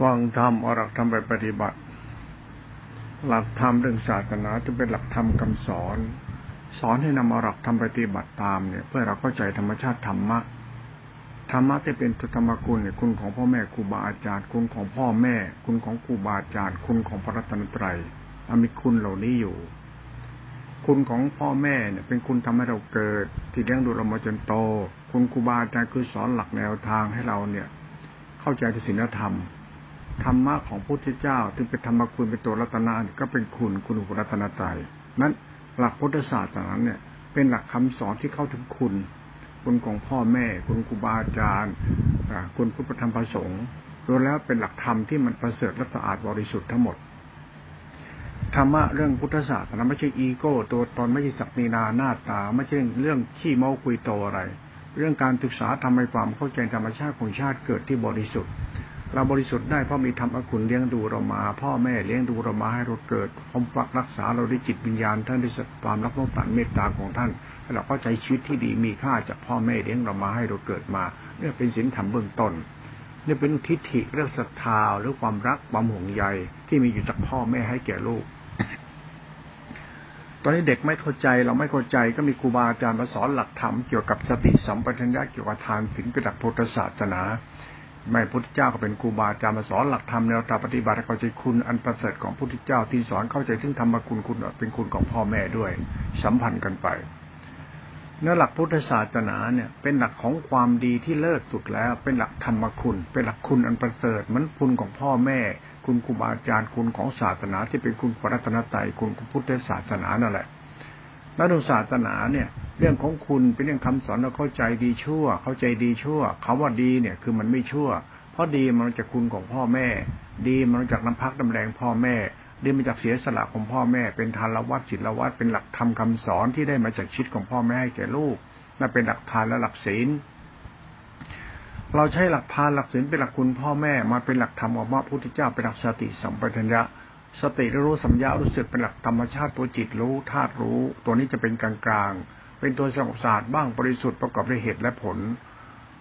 ฟังธรรมเอาหลักธรรมไปปฏิบัติ หลักธรรมเรื่องศาสนาจะเป็นหลักธรรมคำสอน สอนให้นำเอาหลักธรรมปฏิบัติตามเนี่ย เพื่อเราเข้าใจธรรมชาติธรรมะธรรมะที่เป็นตุธรรมคุณเนี่ยคุณของพ่อแม่ครูบาอาจารย์ คุณของพ่อแม่ คุณของครูบาอาจารย์ คุณของพระรัตนตรัยมีคุณเหล่านี้อยู่ คุณของพ่อแม่เนี่ย เป็นคุณทำให้เราเกิด ที่เลี้ยงดูเรามาจนโต คุณครูบาอาจารย์คือสอนหลักแนวทางให้เราเนี่ย เข้าใจศีลธรรม ธรรมะของพระพุทธเจ้าที่เป็นธรรมคุณเป็นตัวรัตนาก็เป็นคุณคุณอุรัตนาใจนั้นหลักพุทธศาสตร์นั้นเนี่ย เป็นหลักคำสอนที่เข้าถึงคุณ คุณของพ่อแม่ คุณครูบาอาจารย์คุณพุทธธรรมประสงค์รวมแล้วเป็นหลักธรรมที่มันประเสริฐและสะอาดบริสุทธิ์ทั้งหมดธรรมะเรื่องพุทธศาสตร์นะไม่ใช่อีโก้ ตัวตนไม่ใช่สักนีนาหน้าตา ไม่ใช่เรื่องขี้เมาคุยโตอะไร เรื่องการศึกษาทำให้ความเข้าใจธรรมชาติของชาติเกิดที่บริสุทธิ์ เราบริสุทธิ์ได้เพราะมีธรรมอคุณเลี้ยงดูเรามา พ่อแม่เลี้ยงดูเรามาให้เราเกิดพมปักรักษาเราด้วยจิตวิญญาณท่านด้สความรักสงสารเมตตาของท่านให้เราเข้าใจชีวิตที่ดีมีค่าจากพ่อแม่เลี้ยงเรามาให้เราเกิดมาเนี่ยเป็นศีลธรรมเบื้องต้นเนี่ยเป็นทิฏฐิเรื่องศรัทธาหรือความรักความห่วงใยที่มีอยู่จากพ่อแม่ให้แก่ลูก ตอนนี้เด็กไม่เข้าใจเราไม่เข้าใจก็มีครูบาอาจารย์มาสอนหลักธรรมเกี่ยวกับสติสัมปชัญญะเกี่ยวกับทานศีลเป็นหลักพุทธศาสนา ไม่พุทธเจ้าก็เป็นครูบาอาจารย์มาสอนหลักธรรมแนวทางปฏิบัติเข้าใจคุณอันประเสริฐของพุทธเจ้าที่สอนเข้าใจถึงธรรมคุณคุณเป็นคุณของพ่อแม่ด้วย สัมพันธ์กันไปเนื้อหลักพุทธศาสนาเนี่ยเป็นหลักของความดีที่เลิศสุดแล้ว เป็นหลักธรรมคุณ เป็นหลักคุณอันประเสริฐเหมือนคุณของพ่อแม่ คุณครูบาอาจารย์คุณของศาสนาที่เป็นคุณพระรัตนตรัยคุณของพุทธศาสนานั่นแหละ นักศาสนาเนี่ย เรื่องของคุณเป็นเรื่องคำสอนเราเข้าใจดีชั่ว เข้าใจดีชั่วคาว่าดีเนี่ยคือมันไม่ชั่ว เพราะดีมันจากคุณของพ่อแม่ ดีมันจากน้ำพักน้าแรงพ่อแม่ดีมาจากเสียสละของพ่อแม่ เป็นทานละวัดจิตละวัดเป็นหลักธรรมคาสอนที่ได้มาจากชิดของพ่อแม่ให้แก่ลูกนั่นเป็นหลักทานและหลักศีลเราใช้หลักทานหลักศีลเป็นหลักคุณพ่อแม่มาเป็นหลักธรรมของพระพุทธเจ้าเป็นหลักสติสัมปชัญญะ สติรู้สัมยารู้สึกเป็นหลักธรรมชาติตัวจิตรู้ธาตุรู้ ตัวนี้จะเป็นกลางกลางเป็นตัวสงบศาสตร์บ้างบริสุทธิ์ประกอบด้วยเหตุและผล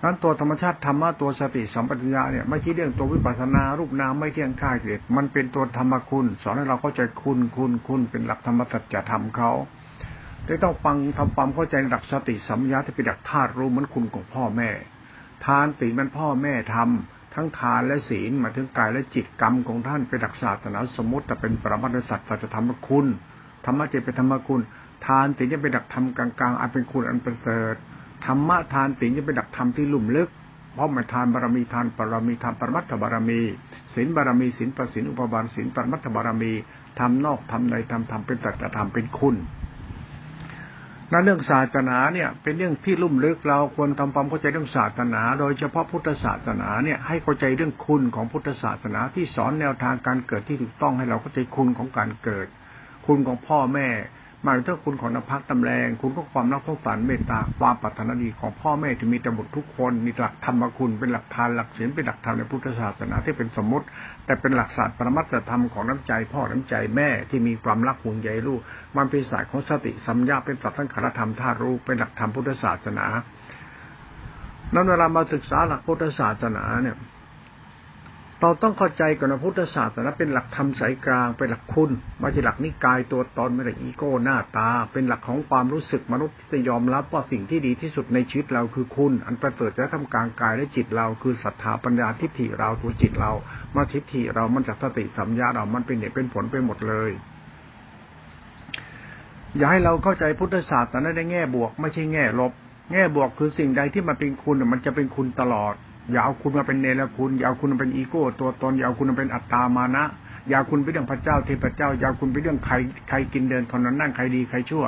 นั้นตัวธรรมชาติธรรมะตัวสติสัมปชัญญะเนี่ยไม่ใช่เรื่องตัววิปัสสนารูปนามไม่เที่ยงค่าเกิดมันเป็นตัวธรรมคุณ สอนให้เราเข้าใจคุณคุณคุณเป็นหลักธรรมสัจธรรมเขาแต่ต้องฟังทำความเข้าใจหลักสติสัมยาที่เป็นหลักธาตุรู้เหมือนคุณของพ่อแม่ ทานศีลมันพ่อแม่ทำ ทั้งทานและศีลมาถึงกายและจิตกรรมของท่านเป็นหลักศาสนาสมมติแต่เป็นปรมัตสัจจะธรรมคุณธรรมะเจเป็นธรรมคุณ ทานศีลจะเป็นหลักธรรมกลางๆอันเป็นคุณอันประเสริฐธรรมะทานศีลจะเป็นหลักธรรมที่ลุ่มลึกเพราะมันทานบารมีทานปรมีทานปรมัตถบารมีศีลบารมีศีลประสินอุปบาลศีลปรมัตถบารมีทำนอกทำในทำทำเป็นสัจธรรมเป็นคุณ นั้นเรื่องศาสนาเนี่ยเป็นเรื่องที่ลุ่มลึกเราควรทำความเข้าใจเรื่องศาสนา โดยเฉพาะพุทธศาสนาเนี่ยให้เข้าใจเรื่องคุณของพุทธศาสนาที่สอนแนวทางการเกิดที่ถูกต้องให้เราเข้าใจคุณของการเกิด คุณของพ่อแม่ หมายถึงคุณของนภักตำแรงคุณก็ความรักสงสารเมตตาความปรารถนาดีของพ่อแม่ที่มีแต่บุตรทุกคนมีหลักธรรมคุณเป็นหลักทานหลักศีลเป็นหลักธรรมในพุทธศาสนาที่เป็นสมมติ แต่เป็นหลักศาสตร์ปรมัตถธรรมของน้ำใจ พ่อน้ำใจแม่ที่มีความรักห่วงใยลูกมันเป็นศาสตร์ของสติสัมยาเป็นสัตว์สังขารธรรมธาตุรู้เป็นหลักธรรมพุทธศาสนานั้นเวลามาศึกษาหลักพุทธศาสนาเนี่ย เราต้องเข้าใจก่อนพุทธศาสนาเป็นหลักธรรมสายกลางเป็นหลักคุณไม่ใช่หลักนิกายตัวตนไม่ใช่อีโก้หน้าตา เป็นหลักของความรู้สึกมนุษย์ที่จะยอมรับว่าสิ่งที่ดีที่สุดในชีวิตเราคือคุณ อันประเสริฐจะทำกลางกายและจิตเราคือศรัทธาปัญญาทิฏฐิเราตัวจิตเรามาทิฏฐิเรามันจากสติสัมยาเรามันเป็นเหตุเป็นผลไปหมดเลยอย่าให้เราเข้าใจพุทธศาสนาในแง่บวก ไม่ใช่แง่ลบ แง่บวกคือสิ่งใดที่มันเป็นคุณมันจะเป็นคุณตลอด อย่าเอาคุณมาเป็นเนรคุณ อย่าเอาคุณมาเป็นอีโก้ ตัวตน อย่าเอาคุณมาเป็นอัตตามานะ อย่าคุณไปเรื่องพระเจ้าเทพเจ้า อย่าคุณไปเรื่องใครใครกินเดินทนนั่งใครดีใครชั่ว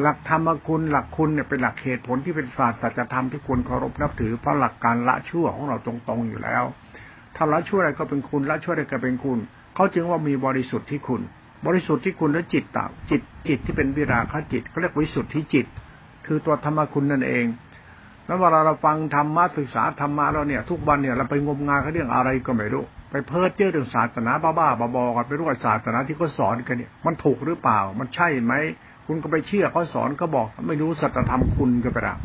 หลักธรรมคุณหลักคุณเนี่ยเป็นหลักเหตุผลที่เป็นศาสตร์สัจธรรมที่ควรเคารพนับถือเพราะหลักการละชั่วของเราตรงๆอยู่แล้ว ถ้าละชั่วอะไรก็เป็นคุณละชั่วอะไรก็เป็นคุณ เขาจึงว่ามีบริสุทธิ์ที่คุณ บริสุทธิ์ที่คุณและจิตต่าจิตจิตที่เป็นวิราคจิตเขาเรียกบริสุทธิ์ที่จิต คือตัวธรรมคุณนั่นเอง แล้วเวลาเราฟังธรรมะศึกษาธรรมะแล้วเนี่ย ทุกวันเนี่ยเราไปงมงายเขาเรื่องอะไรก็ไม่รู้ ไปเพ้อเจ้อเรื่องศาสนาบ้าๆบอๆกันไปรู้ว่าศาสนาที่เขาสอนกันเนี่ย มันถูกหรือเปล่า มันใช่ไหมคุณก็ไปเชื่อเขาสอนก็บอก ไม่รู้สัจธรรมคุณก็ไปละ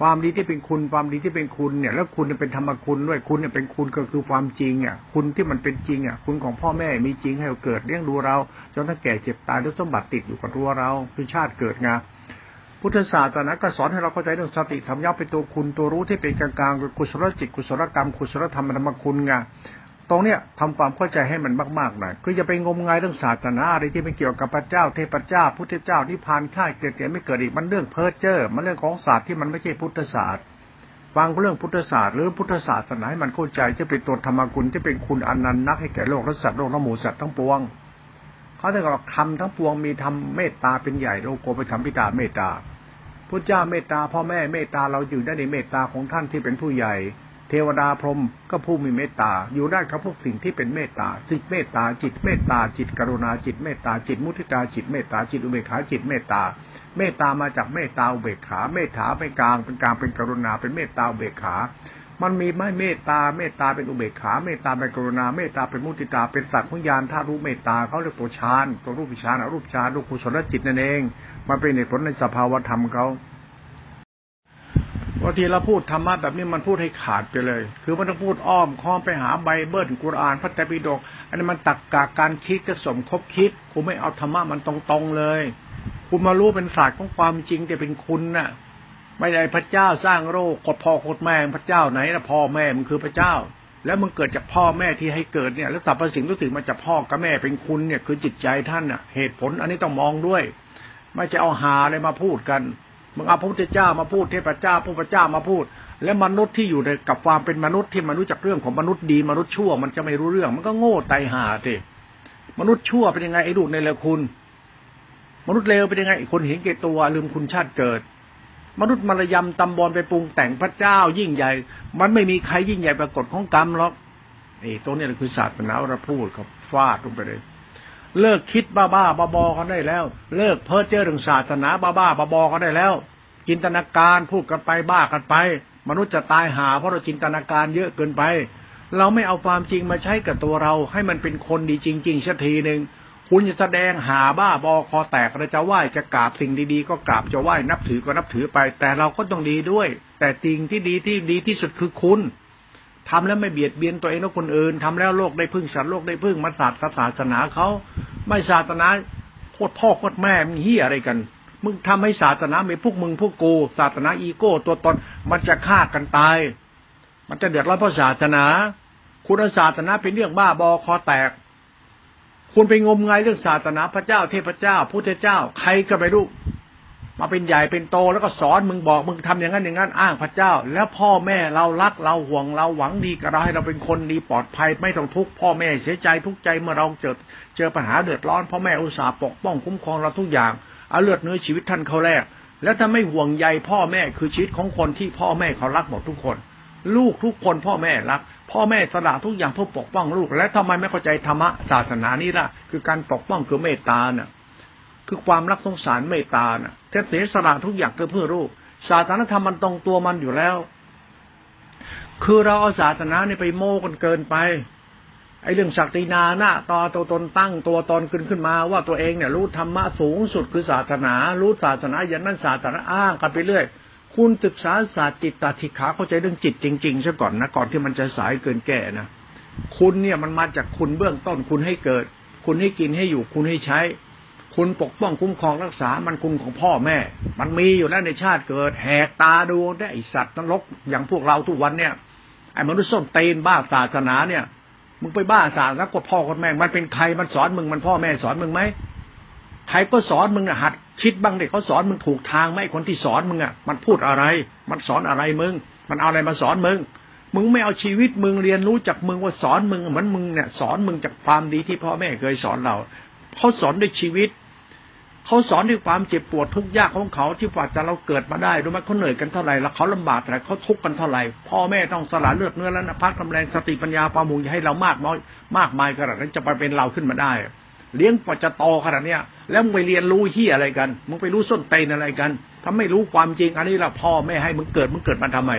ความดีที่เป็นคุณความดีที่เป็นคุณเนี่ย แล้วคุณเป็นธรรมคุณด้วยคุณเนี่ยเป็นคุณก็คือความจริงอะคุณที่มันเป็นจริงอะคุณของพ่อแม่มีจริงให้เราเกิดเลี้ยงดูเราจนถ้าแก่เจ็บตายแล้วสมบัติติดอยู่กับตัวเราคือชาติเกิดไง พุทธศาสนาก็สอนให้เราเข้าใจเรื่องสติธรรมยับเป็นตัวคุณตัวรู้ที่เป็นกลางๆกุศลจิตกุศลกรรมกุศลธรรมธรรมคุณไงตรงเนี้ยทำความเข้าใจให้มันมากๆหน่อยคืออย่าไปงมงายเรื่องศาสนาอะไรที่ไม่เกี่ยวกับพระเจ้า เทพเจ้า พุทธเจ้านิพพานข่ายเกิดเกิดไม่เกิดอีกมันเรื่องเพ้อเจ้อมันเรื่องของศาสตร์ที่มันไม่ใช่พุทธศาสตร์ฟังเรื่องพุทธศาสตร์หรือพุทธศาสนาให้มันเข้าใจจะเป็นตัวธรรมกุลจะเป็นคุณอนันต์นักให้แก่โลกและสัตว์โลกและหมูสัตว์ทั้งปวง เขาจะบอกทำทั้งปวงมีทำเมตตาเป็นใหญ่โลโกไปทำพิตาเมตตาพุทธเจ้าเมตตาพ่อแม่เมตตาเราอยู่ได้ในเมตตาของท่านที่เป็นผู้ใหญ่ เทวดาพรหมก็ผู้มีเมตตา อยู่ได้กับพวกสิ่งที่เป็นเมตตาจิตเมตตาจิตเมตตาจิตกรุณาจิตเมตตาจิตมุทิตาจิตเมตตาจิตอุเบกขาจิตเมตตา เมตตามาจากเมตตาอุเบกขา เมตตาเป็นกลางเป็นกลางเป็นกรุณาเป็นเมตตาอุเบกขา มันมีไม่เมตตาเมตตาเป็นอุเบกขาเมตตาเป็นกรุณาเมตตาเป็นมุติตาเป็นสัตว์ของญาณธาตุรู้เมตตาเขาเรียกตัวฌานตัวรูปฌานอรูปฌานรูปกุศลจิตนั่นเอง มันเป็นเหตุผลในสภาวธรรมเขาบางทีเราพูดธรรมะแบบนี้มันพูดให้ขาดไปเลย คือมันต้องพูดอ้อมค้อมไปหาไบเบิลกุรอานพระไตรปิฎกอันนี้มันตักกาการคิดจะสมคบคิดคุณไม่เอาธรรมะมันตรงๆเลย คุณมารู้เป็นศาสตร์ของความจริงแต่เป็นคุณน่ะ ไม่ได้พระเจ้าสร้างโลกกดพ่อกดแม่พระเจ้าไหนนะพ่อแม่มันคือพระเจ้า แล้วมันเกิดจากพ่อแม่ที่ให้เกิดเนี่ย แล้วสรรพสิ่งทุกสิ่งมาจากพ่อกับแม่เป็นคุณเนี่ยคือจิตใจท่านน่ะ เหตุผลอันนี้ต้องมองด้วย ไม่จะเอาหาอะไรมาพูดกันมึงเอาพระพุทธเจ้ามาพูดเทพเจ้าพระพุทธเจ้ามาพูด แล้วมนุษย์ที่อยู่ในกับความเป็นมนุษย์ที่มันรู้จักเรื่องของมนุษย์ดีมนุษย์ชั่วมันจะไม่รู้เรื่อง มันก็โง่ไตหาเิมนุษย์ชั่วเป็นยังไงไอ้ดูในเลคุณ มนุษย์เลวเป็นยังไงคนเห็นเกตัวลืมคุณชาติเกิด มนุษย์มารยำตำบอลไปปรุงแต่งพระเจ้ายิ่งใหญ่ มันไม่มีใครยิ่งใหญ่ปรากฏของกรรมหรอกไอ้ตัวนี้คือศาสนาเราพูดครับฟาดลงไปเลย เลิกคิดบ้าบ้าบอบอกันได้แล้ว เลิกเพ้อเจ้อเรื่องศาสนาบ้าบ้าบอบอกันได้แล้ว จินตนาการพูดกันไปบ้ากันไป มนุษย์จะตายหา เพราะเราจินตนาการเยอะเกินไป เราไม่เอาความจริงมาใช้กับตัวเรา ให้มันเป็นคนดีจริงๆสักทีหนึ่ง คุณจะแสดงหาบ้าบอคอแตกเราจะไหว้จะกราบสิ่งดีๆ ก็กราบจะไหว้นับถือก็นับถือไป แต่เราก็ต้องดีด้วย แต่สิ่งที่ดีที่ดีที่สุดคือคุณทำแล้วไม่เบียดเบียนตัวเองและคนอื่นทำแล้วโลกได้พึ่งสัตว์โลกได้พึ่งมาศาสตร์ศาสนาเขาไม่ศาสนาโคตรพ่อโคตรแม่มึงเฮียอะไรกันมึงทำให้ศาสนามีพวกมึงพวกกูศาสนาอีโก้ตัวตนมันจะฆ่ากันตาย มันจะเดือดร้อนเพราะศาสนา คุณศาสนาเป็นเรื่องบ้าบอคอแตก คุณไปงมงายเรื่องศาสนาพระเจ้าเทพเจ้าพุทธเจ้า ใครก็ไม่รู้มาเป็นใหญ่เป็นโตแล้วก็สอนมึงบอกมึงทำอย่างนั้นอย่างนั้นอ้างพระเจ้า แล้วพ่อแม่เรารักเราห่วงเราหวังดีกับเราให้เราเป็นคนดีปลอดภัยไม่ต้องทุกข์พ่อแม่เสียใจทุกข์ใจเมื่อเราเจอเจอปัญหาเดือดร้อนพ่อแม่อุตส่าห์ปกป้องคุ้มครองเราทุกอย่างเอาเลือดเนื้อชีวิตท่านเขาแรก แล้วถ้าไม่ห่วงใยพ่อแม่คือชีวิตของคนที่พ่อแม่เขารักหมดทุกคน ลูกทุกคนพ่อแม่รัก พ่อแม่สละทุกอย่างเพื่อปกป้องลูก และทำไมไม่เข้าใจธรรมะศาสนานี้ล่ะ คือการปกป้องคือเมตตาเนี่ยคือความรักสงสารเมตตาน่ะแค่เสียสละทุกอย่างเพื่อเพื่อลูก ศาสนาธรรมมันตรงตัวมันอยู่แล้ว คือเราเอาศาสนาเนี่ยไปโม้กันเกินไปไอ้เรื่องศักดินาหน้าตอตัวตนตั้งตัวตนขึ้นขึ้นมาว่าตัวเองเนี่ยรู้ธรรมะสูงสุดคือศาสนา รู้ศาสนาอย่างนั้นศาสนาอ้างกันไปเรื่อย คุณศึกษาศาสตร์จิตตธิขาเข้าใจเรื่องจิตจริงๆซะก่อนนะก่อนที่มันจะสายเกินแก่นะคุณเนี่ยมันมาจากคุณเบื้องต้นคุณให้เกิด คุณให้กินให้อยู่ คุณให้ใช้ คุณปกป้องคุ้มครองรักษามันคุณของพ่อแม่ มันมีอยู่แล้วในชาติเกิด แหกตาดูได้ไอสัตว์นรกอย่างพวกเราทุกวันเนี่ยไอ้มนุษย์ส้นเตนบ้าศาสนาเนี่ยมึงไปบ้าศาสนาก็พ่อคนแม่มันเป็นใครมันสอนมึงมันพ่อแม่สอนมึงไหม ใครก็สอนมึงอะหัดคิดบ้างเด็กเขาสอนมึงถูกทางไหมคนที่สอนมึงอะมันพูดอะไร มันสอนอะไรมึง มันเอาอะไรมาสอนมึง มึงไม่เอาชีวิตมึงเรียนรู้จากมึงว่าสอนมึงเหมือนมึงเนี่ยสอนมึงจากความดีที่พ่อแม่เคยสอนเราเขาสอนด้วยชีวิตเขาสอนด้วยความเจ็บปวดทุกข์ยากของเขาที่ฝ่าจะเราเกิดมาได้รู้ไหมเขาเหนื่อยกันเท่าไหร่แล้วเขาลำบากแต่เขาทุกข์กันเท่าไหร่พ่อแม่ต้องสละเลือดเนื้อและพักทำแรงสติปัญญาปามุงให้เรามากน้อยมากมายขนาดนั้นจะไปเป็นเราขึ้นมาได้ เลี้ยงกว่าจะโตขนาดเนี้ย แล้วมึงไปเรียนรู้ที่อะไรกัน มึงไปรู้ส้นเตนอะไรกันถ้าไม่รู้ความจริง อันนี้ละพ่อแม่ให้มึงเกิดมึงเกิดมาทำไม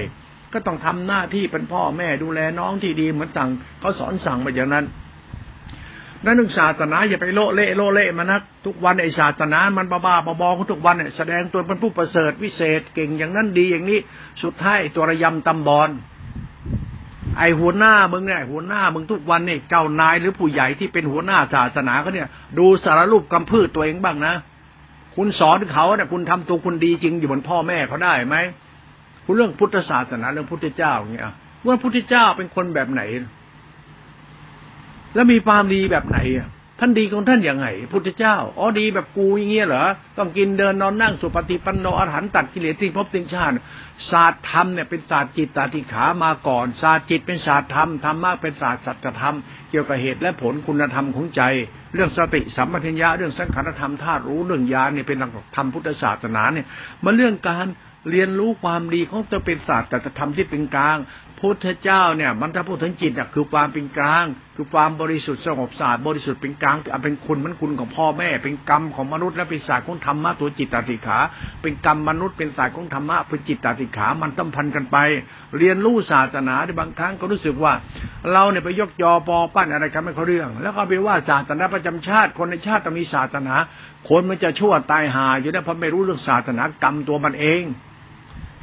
ก็ต้องทำหน้าที่เป็นพ่อแม่ดูแลน้องที่ดีเหมือนสั่งเขาสอนสั่งมาอย่างนั้นนั่นเรื่องศาสนาอย่าไปโลเละโลเละมานักทุกวันไอ้ศาสนา มันบ้าบ้าบอของทุกวันเนี่ยแสดงตัวเป็นผู้ประเสริฐวิเศษเก่งอย่างนั้นดีอย่างนี้ สุดท้ายตัวระยำตำบอล ไอหัวหน้ามึงเนี่ยหัวหน้ามึงทุกวันเนี่ยเจ้านายหรือผู้ใหญ่ที่เป็นหัวหน้าศาสนาเขาเนี่ย ดูสารรูปกำพืชตัวเองบ้างนะคุณสอนเขาเนี่ยคุณทำตัวคุณดีจริงอยู่บนพ่อแม่เขาได้ไหมคุณเรื่องพุทธศาสนาเรื่องพุทธเจ้าอย่างเนี่ยว่าพุทธเจ้าเป็นคนแบบไหน แล้วมีความดีแบบไหนท่านดีของท่านอย่างไงพุทธเจ้าอ๋อดีแบบกูอย่างเงี้ยเหรอต้องกินเดินนอนนั่งสุปฏิปันโนอรหันตัดกิเลสที่พติงชาติ ศาสตร์ธรรมเนี่ยเป็นศาสตร์จิตตาธิขามาก่อน ศาสตร์จิตเป็นศาสตร์ธรรมธรรมะเป็นศาสตร์สัจธรรมเกี่ยวกับเหตุและผลคุณธรรมของใจ เรื่องสติสัมปชัญญะเรื่องสังขารธรรมธาตุรู้เรื่องญาณเนี่ยเป็นหลักธรรมพุทธศาสนาเนี่ยมันเรื่องการเรียนรู้ความดีของตัวเป็นศาสตร์แต่ธรรมที่เป็นกลาง พุทธเจ้าเนี่ยมันถ้าพูดถึงจิตอะคือความเป็นกลางคือความบริสุทธิ์สงบสะอาดบริสุทธิ์เป็นกลางเป็นคุณมันคุณของพ่อแม่ เป็นกรรมของมนุษย์และเป็นศาสตร์ของธรรมะตัวจิตตติขา เป็นกรรมมนุษย์เป็นศาสตร์ของธรรมะเป็นจิตตติขามันต้องพันกันไป เรียนรู้ศาสนาในบางครั้งก็รู้สึกว่า เราเนี่ยไปยกยอปอปั้นอะไรกันไม่เขาเรื่อง แล้วก็ไปว่าศาสนาประจำชาติ คนในชาติต้องมีศาสนา คนมันจะชั่วตายหาอยู่นะเพราะไม่รู้เรื่องศาสนากรรมตัวมันเอง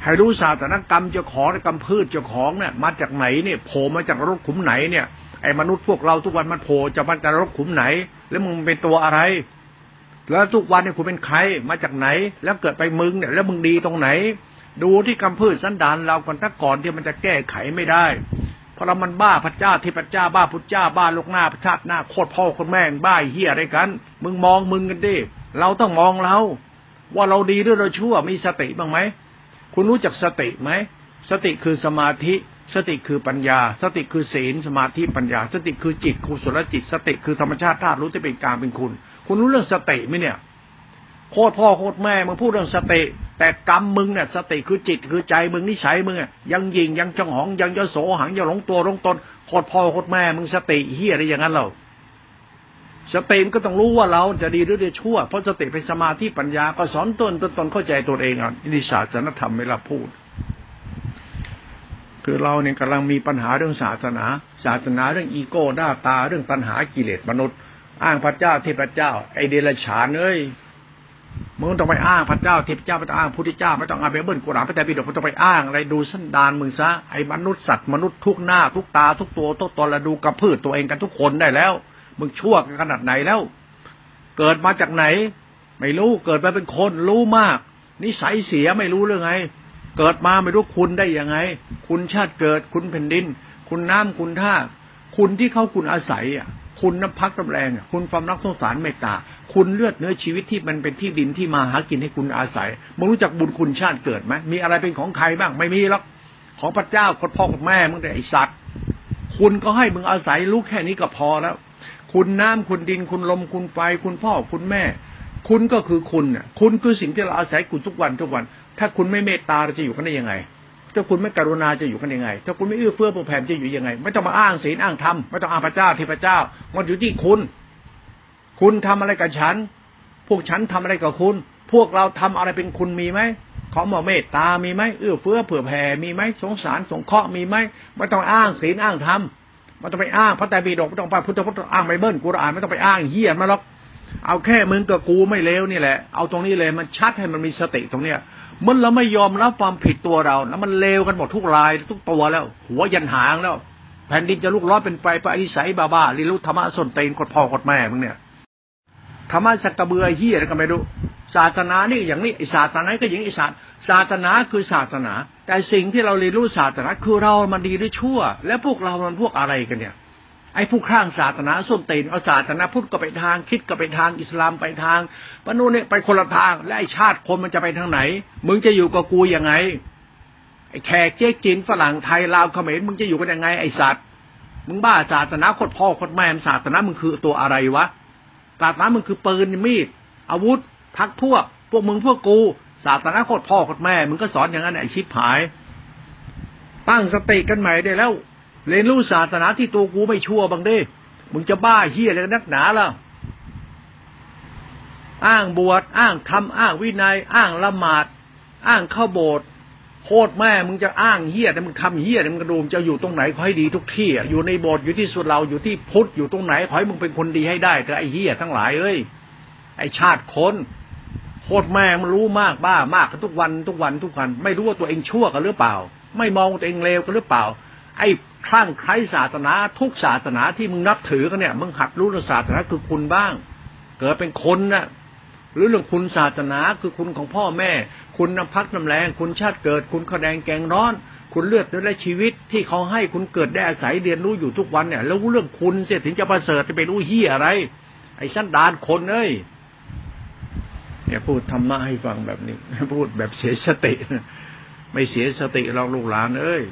ให้รู้ศาสนกรรมเจ้าของกรรมพืชเจ้าของเนี่ยมาจากไหนเนี่ยโผล่มาจากรกขุมไหนเนี่ย ไอ้มนุษย์พวกเราทุกวันมันโผล่จะมาจากรกขุมไหน แล้วมึงเป็นตัวอะไร แล้วทุกวันเนี่ยคุณเป็นใครมาจากไหน แล้วเกิดไปมึงเนี่ย แล้วมึงดีตรงไหน ดูที่กรรมพืชสันดานเราก่อนถ้าก่อนที่มันจะแก้ไขไม่ได้เพราะเรามันบ้าพระเจ้าที่พระเจ้าบ้าพุทธเจ้าบ้าลูกหน้าพระชาติหน้าโคตรพ่อคนแม่งบ้าเฮียอะไรกัน มึงมองมึงกันดิเราต้องมองเราว่าเราดีหรือเราชั่วมีสติบ้างไหมคุณรู้จักสติไหมสติคือสมาธิ สติคือปัญญา สติคือศีลสมาธิปัญญา สติคือจิตคุศลจิต สติคือธรรมชาติธาตุรู้ที่เป็นกลางเป็นคุณ คุณรู้เรื่องสติไหมเนี่ยโคตรพ่อโคตรแม่มึงพูดเรื่องสติ แต่กรรมมึงเนี่ยสติคือจิตคือใจมึงนิสัยมึงยังยิงยังจังหองยังยโสหังยังหลงตัวหลงตนโคตรพ่อโคตรแม่มึงสติเฮียอะไรอย่างนั้นเราสติมันก็ต้องรู้ว่าเราจะดีหรือจะชั่ว เพราะสติเป็นสมาธิปัญญาก็สอนตนตนตนเข้าใจตัวเองอะนี่ศาสนธรรมไม่ละพูด คือเราเนี่ยกำลังมีปัญหาเรื่องศาสนา ศาสนาเรื่องอีโก้หน้าตาเรื่องปัญหากิเลสมนุษย์ อ้างพระเจ้าเทพเจ้า ไอเดรัจฉานเอ้ยมึงต้องไปอ้างพระเจ้าเทพเจ้าไม่ต้องอ้างพุทธเจ้าไม่ต้องอ้างเบเบิลกุรานพระแต่ปิฎกไม่ต้องไปอ้างอะไรดูสันดานมึงซะไอมนุษย์สัตว์มนุษย์ทุกหน้า ทุกตาทุกตัวทุกตนละดูกระพืชตัวเองกันทุกคนได้แล้ว มึงชั่วกันขนาดไหนแล้ว เกิดมาจากไหน ไม่รู้เกิดมาเป็นคนรู้มาก นิสัยเสียไม่รู้เรื่องไง เกิดมาไม่รู้คุณได้ยังไง คุณชาติเกิด คุณแผ่นดิน คุณน้ำคุณท่า คุณที่เข้าคุณอาศัยอะ คุณน้ำพักน้ำแรงอะคุณความรักสงสารเมตตา คุณเลือดเนื้อชีวิตที่มันเป็นที่ดินที่มาหากินให้คุณอาศัยมึงรู้จักบุญคุณชาติเกิดไหมมีอะไรเป็นของใครบ้างไม่มีหรอกของพระเจ้าคนพ่อกับแม่มึงแต่ไอสัตว์ คุณก็ให้มึงอาศัยรู้แค่นี้ก็พอแล้ว คุณน้ำคุณดินคุณลมคุณไฟคุณพ่อคุณแม่ คุณก็คือคุณเนี่ยคุณคือสิ่งที่เราอาศัยคุณทุกวันทุกวัน ถ้าคุณไม่เมตตาจะอยู่กันได้ยังไง ถ้าคุณไม่กรุณาจะอยู่กันยังไง ถ้าคุณไม่เอื้อเฟื้อเผื่อแผ่จะอยู่ยังไง ไม่ต้องมาอ้างศีลอ้างธรรมไม่ต้องอ้างพระเจ้าที่พระเจ้า มันอยู่ที่คุณ คุณทำอะไรกับฉัน พวกฉันทำอะไรกับคุณ พวกเราทำอะไรเป็นคุณมีไหมขอมอเมตตามีไหมเอื้อเฟื้อเผื่อแผ่มีไหมสงสารสงเคราะห์มีไหมไม่ต้องอ้างศีลอ้างธรรมไม่ต้องไปอ้างพระไตรปิฎกไม่ต้องไปพุทธพจน์อ้างไบเบิลกุรอานไม่ต้องไปอ้างเฮียมาหรอกเอาแค่มึงกับกูไม่เลวนี่แหละ เอาตรงนี้เลยมันชัดให้มันมีสติตรงเนี้ย มันเราไม่ยอมรับความผิดตัวเราแล้วมันเลวกันหมดทุกรายทุกตัวแล้ว หัวยันหางแล้ว แผ่นดินจะลุกร้อนเป็นไฟไปอนิสัยบ้าบ้าลิรุธรรมะสนเตนกดพ่อกดแม่มึงเนี่ยธรรมะสักกระเบือเฮียอะก็ไม่รู้ศาสนานี่อย่างนี้ไอศาสนาก็อย่างอีศาสศาสนาคือศาสนา แต่สิ่งที่เราเรียนรู้ศาสนาคือเรามันดีหรือชั่ว และพวกเรามันพวกอะไรกันเนี่ย ไอ้ผู้ข้างศาสนาส้มตีนเอาศาสนาพุทธก็ไปทางคิดก็ไปทางอิสลามไปทางปนุเนี่ยไปคนละทาง และไอ้ชาติคนมันจะไปทางไหน มึงจะอยู่กับกูยังไง ไอ้แขกเจ๊จีนฝรั่งไทยลาวเขมรมึงจะอยู่กันยังไงไอ้สัตว์มึงบ้าศาสนาโคตรพ่อโคตรแม่ศาสนามึงคือตัวอะไรวะศาสนามึงคือปืนมีด อาวุธพักพวก พวกมึงพวกกูศาสนาโคตรพ่อโคตรแม่มึงก็สอนอย่างนั้นไอ้ชิบหาย ตั้งสติกันใหม่ได้แล้ว เรียนรู้ศาสนาที่ตัวกูไม่ชั่วบางด้มึงจะบ้าเฮียอะไรนักหนาล่ะ อ้างบวชอ้างทำอ้างวินัย อ้างละหมาด อ้างเข้าโบสถ์โคตรแม่มึงจะอ้างเฮียแต่มึงทำเฮียแต่มึงกระดูมจะอยู่ตรงไหนขอให้ดีทุกที่อยู่ในโบสถ์อยู่ที่สุดเราอยู่ที่พุทธอยู่ตรงไหนขอให้มึงเป็นคนดีให้ได้แต่ไอ้เฮียทั้งหลายเอ้ยไอ้ชาติคนโคตรแม่มันรู้มากบ้ามากทุกวันทุกวันทุกวัน ไม่รู้ว่าตัวเองชั่วกันหรือเปล่า ไม่มองตัวเองเลวกันหรือเปล่า ไอ้ คลั่งใครศาสนา ทุกศาสนาที่มึงนับถือกันเนี่ยมึงหัดรู้ศาสนาคือคุณบ้าง เกิดเป็นคนนะ่ะหรือเรื่องคุณศาสนาคือคุณของพ่อแม่ คุณน้ำพักน้ำแรง คุณชาติเกิด คุณขแดงแกงร้อน คุณเลือดและชีวิตที่เขาให้คุณเกิดได้อาศัยเรียนรู้อยู่ทุกวันเนี่ย แล้วเรื่องคุณเสียถึงจะประเสริฐจะไปรู้เฮียอะไร ไอ้ชั้นดานคนเอ้ยเนี่ยพูดธรรมะให้ฟังแบบนี้ พูดแบบเสียสติ ไม่เสียสติเราลูกหลานเอ้ย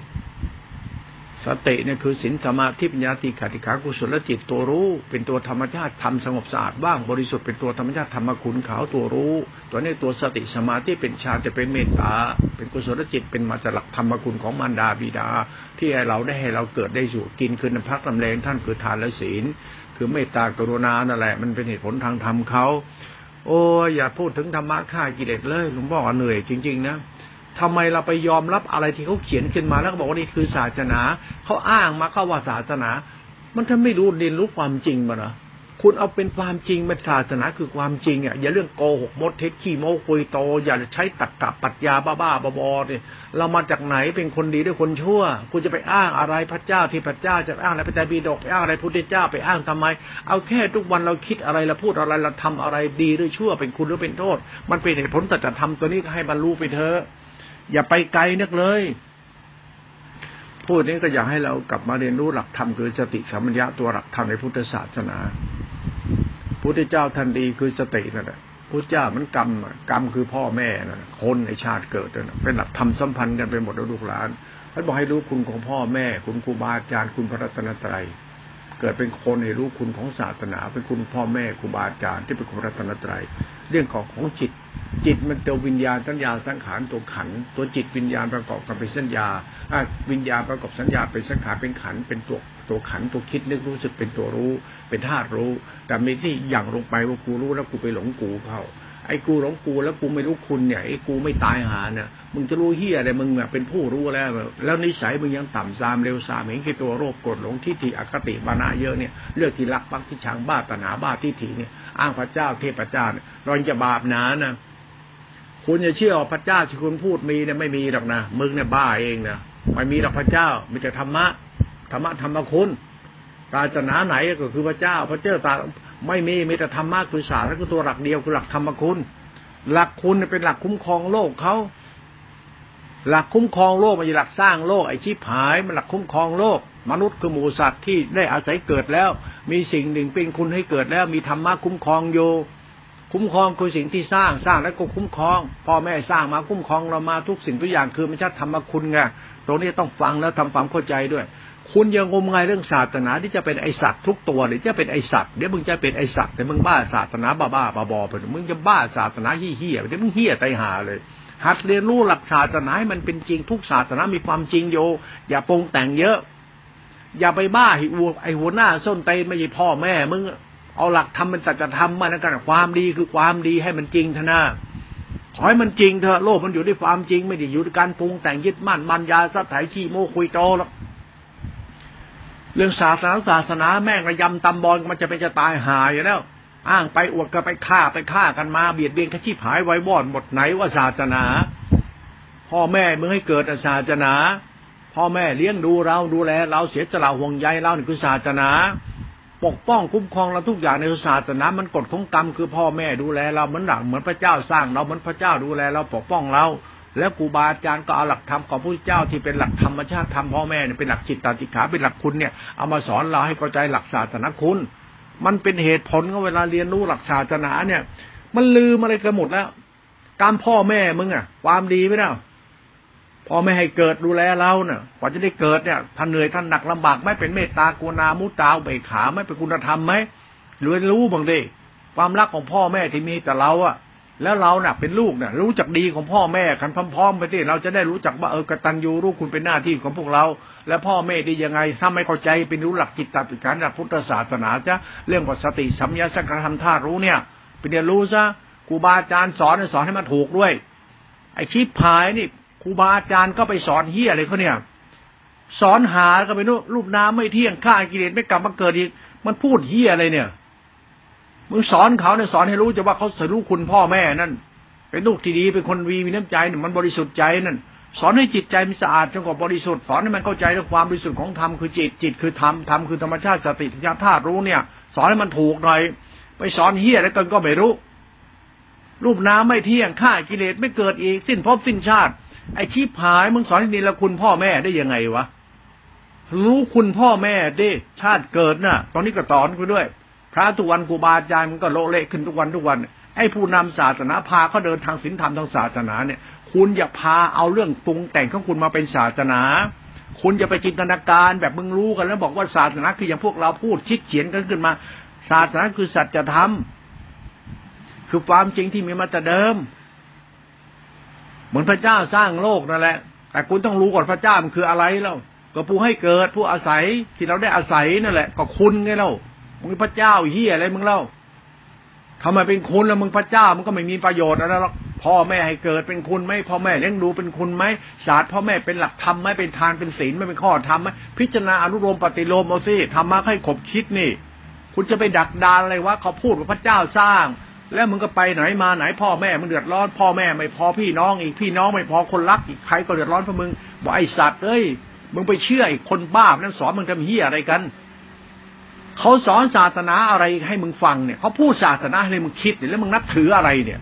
สติเนี่ยคือสินสมาธิปัญญาติขาติขากุศลจิตตัวรู้ เป็นตัวธรรมชาติทำสงบสะอาดว่างบริสุทธิ์เป็นตัวธรรมชาติธรรมคุณขาวตัวรู้ ตัวนี้ตัวสติสมาธิเป็นฌานจะเป็นเมตตา เป็นกุศลจิตเป็นมาจากหลักธรรมคุณของมารดาบิดา ที่ให้เราได้ให้เราเกิดได้สู่กินคือนพักน้ำแรงท่านคือทานและศีล คือเมตตากรุณานั่นแหละ มันเป็นเหตุผลทางธรรมเขาโอ้อย่าพูดถึงธรรมะฆ่ากิเลสเลยหลวงพ่อเหนื่อยจริง ๆ นะ ทำไมเราไปยอมรับอะไรที่เขาเขียนขึ้นมาแล้วก็บอกว่านี่คือศาสนาเขาอ้างมาเข้าว่าศาสนา มันถ้าไม่รู้เรียนรู้ความจริงมาเหรอคุณเอาเป็นความจริงเป็นศาสนาคือความจริงอะอย่าเรื่องโกหกมดเท็จขี้โม้คุยโต อย่าใช้ตักกะปัญญาบ้าๆบอๆเนี่ยเรามาจากไหนเป็นคนดีด้วยคนชั่ว คุณจะไปอ้างอะไรพระเจ้าที่พระเจ้าจะอ้างอะไรพระเจ้าบีดกอ้างอะไรพุทธเจ้าไปอ้างทำไม เอาแค่ทุกวันเราคิดอะไรเราพูดอะไรเราทำอะไรดีหรือชั่วเป็นคุณหรือเป็นโทษ มันเป็นเหตุผลสัจธรรมตัวนี้ก็ให้บรรลุไปเถอะ อย่าไปไกลนักเลย พูดนี้ก็อยากให้เรากลับมาเรียนรู้หลักธรรมคือสติสัมปชัญญะตัวหลักธรรมในพุทธศาสนาพุทธเจ้าทันดีคือสตินั่นแหละพุทธเจ้ามันกรรมกรรมคือพ่อแม่นะคนในชาติเกิดนะเป็นหลักธรรมสัมพันธ์กันไปหมดแล้วลูกหลานท่านบอกให้รู้คุณของพ่อแม่ คุณครูบาอาจารย์คุณพระรัตนตรัย เกิดเป็นคนให้รู้คุณของศาสนา เป็นคุณพ่อแม่ครูบาอาจารย์ที่เป็นคุณรัตนตรัย เรื่องของของจิต จิตมันตัววิญญาณสัญญาสังขารตัวขัน ตัวจิตวิญญาณประกอบกันเป็นสัญญาวิญญาณประกอบสัญญาเป็นสังขารเป็นขันเป็นตัวตัวขันตัวคิดนึกรู้สึกเป็นตัวรู้ เป็นธาตุรู้ แต่มีที่อย่างลงไปว่ากูรู้แล้วกูไปหลงกูเขา ไอ้กูหลงกูแล้วกูไม่รู้คุณเนี่ยไอ้กูไม่ตายหาเนี่ยมึงจะรู้เฮียอะไรมึงเป็นผู้รู้แล้ว แล้วนิสัยมึงยังต่ำซามเร็วซามเห็นแค่ตัวโรคกดหลงทิฏฐิอคติบานะเยอะเนี่ยเลือกที่รักปักที่ชังบ้าตนาบ้าทิฏฐิเนี่ยอ้างพระเจ้าเทพเจ้าเนี่ยเราจะบาปหนานะคุณจะเชื่อพระเจ้าที่คุณพูดมีเนี่ยไม่มีหรอกนะมึงเนี่ยบ้าเองนะไม่มีหรอกพระเจ้ามีแต่ธรรมะธรรมะธรรมคุณศาสนาไหนก็คือพระเจ้า พระเจ้าตา ไม่มีมีแต่ธรรมะคือศาสตร์ก็ตัวหลักเดียวคือหลักธรรมคุณ หลักคุณเป็นหลักคุ้มครองโลกเขาหลักคุ้มครองโลกมันจะหลักสร้างโลกไอ้ชีพหายมันหลักคุ้มครองโลก มนุษย์คือหมูสัตว์ที่ได้อาศัยเกิดแล้ว มีสิ่งหนึ่งเป็นคุณให้เกิดแล้ว มีธรรมะคุ้มครองอยู่คุ้มครองคือสิ่งที่สร้างสร้างแล้วก็คุ้มครองพ่อแม่สร้างมาคุ้มครองเรามาทุกสิ่งทุกอย่างคือมันชัดธรรมคุณไงตรงนี้ต้องฟังแล้วทำความเข้าใจด้วย คุณยังงมงายเรื่องศาสนาที่จะเป็นไอสัตว์ทุกตัวหรือจะเป็นไอสัตว์เดี๋ยวมึงจะเป็นไอสัตว์แต่มึงบ้าศาสนาบ้าบ้าบบอไปมึงจะบ้าศาสนาเฮี้ยเฮี้ยเดี๋ยวมึงเฮี้ยไตหาเลย หัดเรียนรู้หลักศาสนาให้มันเป็นจริงทุกศาสนามีความจริงโยอย่าปรุงแต่งเยอะ อย่าไปบ้าไอ้หัวหน้าส้นเตนไม่ใช่พ่อแม่มึงเอาหลักทำเป็นสัจธรรมมาแล้วกันความดีคือความดีให้มันจริงเถอะนะขอให้มันจริงเถอะโลกมันอยู่ด้วยความจริงไม่ได้อยู่ด้วยการปรุงแต่งยึดมั่นมันยาสัตย์ไถขี้โมคุยโตหรอก เรื่องศาสนาศาสนาแม่งระยำตำบอลมันจะเป็นจะตายหายอยู่แล้ว อ้างไปอวดก็ไปฆ่าไปฆ่ากันมาเบียดเบียนขชีพหายไว้วอดหมดไหนว่าศาสนา พ่อแม่มึงให้เกิดศาสนา พ่อแม่เลี้ยงดูเราดูแล เราเสียสละห่วงใยเรานี่คือศาสนา ปกป้องคุ้มครองเราทุกอย่างในศาสนา มันกฎของกรรมคือพ่อแม่ดูแลเราเหมือนหลักเหมือนพระเจ้าสร้างเราเหมือนพระเจ้าดูแลเราปกป้องเรา แล้วครูบาอาจารย์ก็เอาหลักธรรมของพระเจ้าที่เป็นหลักธรรมชาติธรรมพ่อแม่เนี่ยเป็นหลักจิตตติขาเป็นหลักคุณเนี่ยเอามาสอนเราให้เข้าใจหลักศาสนาคุณ มันเป็นเหตุผลก็เวลาเรียนรู้หลักศาสนาเนี่ย มันลืมอะไรกันหมดแล้วการพ่อแม่มึงอะ ความดีไม่ได้พอไม่ให้เกิดดูแลเราเนะ่ะกว่าจะได้เกิดเนี่ยท่านเหนื่อยท่านหนักลำบากไม่เป็นเมตตากรุณามุตาเบกขาไม่เป็นคุณธรรมไหมรวยรู้บ้างดิความรักของพ่อแม่ที่มีแต่เราอะ แล้วเราเน่ะเป็นลูกเนี่ยรู้จักดีของพ่อแม่กันพร้อมๆไปที่เราจะได้รู้จักว่าเออกตัญญูรู้คุณเป็นหน้าที่ของพวกเรา และพ่อแม่ดียังไงถ้าไม่เข้าใจเป็นรู้หลักจิตตปิการหลักพุทธศาสนาจะเรื่องว่าสติสัมยาสังฆธรรมท่ารู้เนี่ยเป็นเรียนรู้ซะครูบาอาจารย์สอนสอนให้มันถูกด้วย ไอ้ชิพายนี่ครูบาอาจารย์ก็ไปสอนเฮียอะไรเขาเนี่ย สอนหาก็ไปนู่รูปน้ำไม่เที่ยงฆ่ากิเลสไม่กลับมาเกิดอีกมันพูดเฮียอะไรเนี่ย มึงสอนเขาเนี่ยสอนให้รู้จะว่าเขาสรู้คุณพ่อแม่นั่น เป็นลูกที่ดีเป็นคนวีมีน้ำใจเนี่ยมันบริสุทธิ์ใจนั่นสอนให้จิตใจมันสะอาดจนกว่าบริสุทธิ์สอนให้มันเข้าใจในความบริสุทธิ์ของธรรมคือจิตจิตคือธรรมธรรมคือธรรมชาติสติปัญญาธาตุรู้เนี่ย สอนให้มันถูกหน่อยไปสอนเฮียแล้วกันก็ไม่รู้ รูปน้ำไม่เที่ยงฆ่ากิเลสไม่เกิดอีก สิ้นภพสิ้นชาติ ไอ้ชีพหายมึงสอนให้ดีละคุณพ่อแม่ได้ยังไงวะรู้คุณพ่อแม่ดิชาติเกิดน่ะ ตอนนี้ก็สอนกูด้วย พระทุกวันครูบาอาจารย์มันก็โลเละขึ้นทุกวันทุกวันไอ้ผู้นำศาสนาพาเขาเดินทางศีลธรรมทางศาสนาเนี่ย คุณอย่าพาเอาเรื่องปรุงแต่งของคุณมาเป็นศาสนา คุณจะไปจินตนาการแบบมึงรู้กันแล้วบอกว่าศาสนาคืออย่างพวกเราพูดคิดเขียนกันขึ้นมา ศาสนาคือสัจธรรมคือความจริงที่มีมาแต่เดิม เหมือนพระเจ้าสร้างโลกนั่นแหละ แต่คุณต้องรู้ก่อนพระเจ้ามันคืออะไรแล้วก็ผู้ให้เกิดผู้อาศัยที่เราได้อาศัยนั่นแหละ ก็คุณไงเล่า มึงพระเจ้าเฮียอะไรมึงเล่าทำไมเป็นคุณแล้วมึงพระเจ้ามันก็ไม่มีประโยชน์อะไรหรอกพ่อแม่ให้เกิดเป็นคุณไหมพ่อแม่เลี้ยงดูเป็นคุณไหมศาสตร์พ่อแม่เป็นหลักธรรมไหมเป็นทานเป็นศีลไม่เป็นข้อธรรมไหมพิจารณาอนุโลมปฏิโลมเอาสิธรรมะให้ขบคิดนี่ คุณจะไปดักดานอะไรวะเขาพูดว่าพระเจ้าสร้าง แล้วมึงก็ไปไหนมาไหนพ่อแม่มึงเดือดร้อนพ่อแม่ไม่พอพี่น้องอีกพี่น้องไม่พอคนรักอีกใครก็เดือดร้อนเพราะมึงบอกไอสัตว์เอ้ยมึงไปเชื่อไอ้คนบ้านั่นสอนมึงทำเฮียอะไรกัน เขาสอนศาสนาอะไรให้มึงฟังเนี่ยเขาพูดศาสนาให้มึงคิดเนี่ยแล้วมึงนับถืออะไรเนี่ย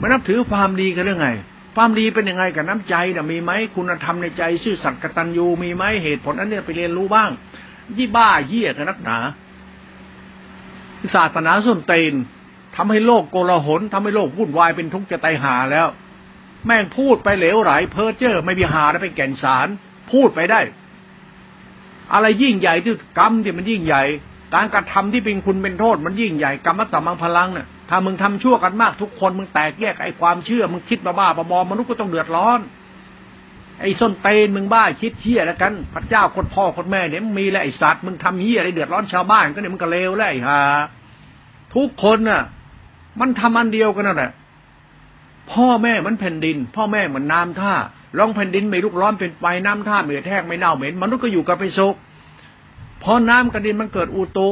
มันนับถือความดีกันเรื่องไง ความดีเป็นยังไงกับน้ำใจเนี่ยมีไหมคุณธรรมในใจชื่อสัตย์กตัญญูมีไหมเหตุผลนั้นเนี่ยไปเรียนรู้บ้าง ยี่บ้าเหี้ยกันนักหนาศาสนาส้นเตนทำให้โลกโกลาหลทำให้โลกวุ่นวายเป็นทุกข์จะตายหาแล้ว แม่งพูดไปเหลวไหลเพ้อเจ้อไม่มีหาแล้วเป็นแก่นสาร พูดไปได้ อะไรยิ่งใหญ่ที่กรรมที่มันยิ่งใหญ่ การกระทำที่เป็นคุณเป็นโทษมันยิ่งใหญ่กรรมตัมังพลังเนี่ยถ้ามึงทำชั่วกันมากทุกคนมึงแตกแยกไอ้ความเชื่อมึงคิดบ้าบ้าบอมนุษย์ก็ต้องเดือดร้อน ไอ้ส้นเตนมึงบ้าคิดเชี่ยแล้วกันพระเจ้าคนพ่อคนแม่เนี่ยมึงมีแล้วไอ้สัตว์มึงทำเหี้ยอะไรเดือดร้อนชาวบ้านก็เนี่ยมึงก็เลวแล้วไอ้ห่าทุกคนน่ะ มันทำอันเดียวกันนั่นแหละพ่อแม่มันแผ่นดิน พ่อแม่เหมือนน้ำท่า ลองแผ่นดินไม่ลุกร้อนเป็นไฟน้ำท่าเหมือแท้งไม่เน่าเหม็นมนุษย์ก็อยู่กับไปสุขพอน้ำกระดินมันเกิดอุตุ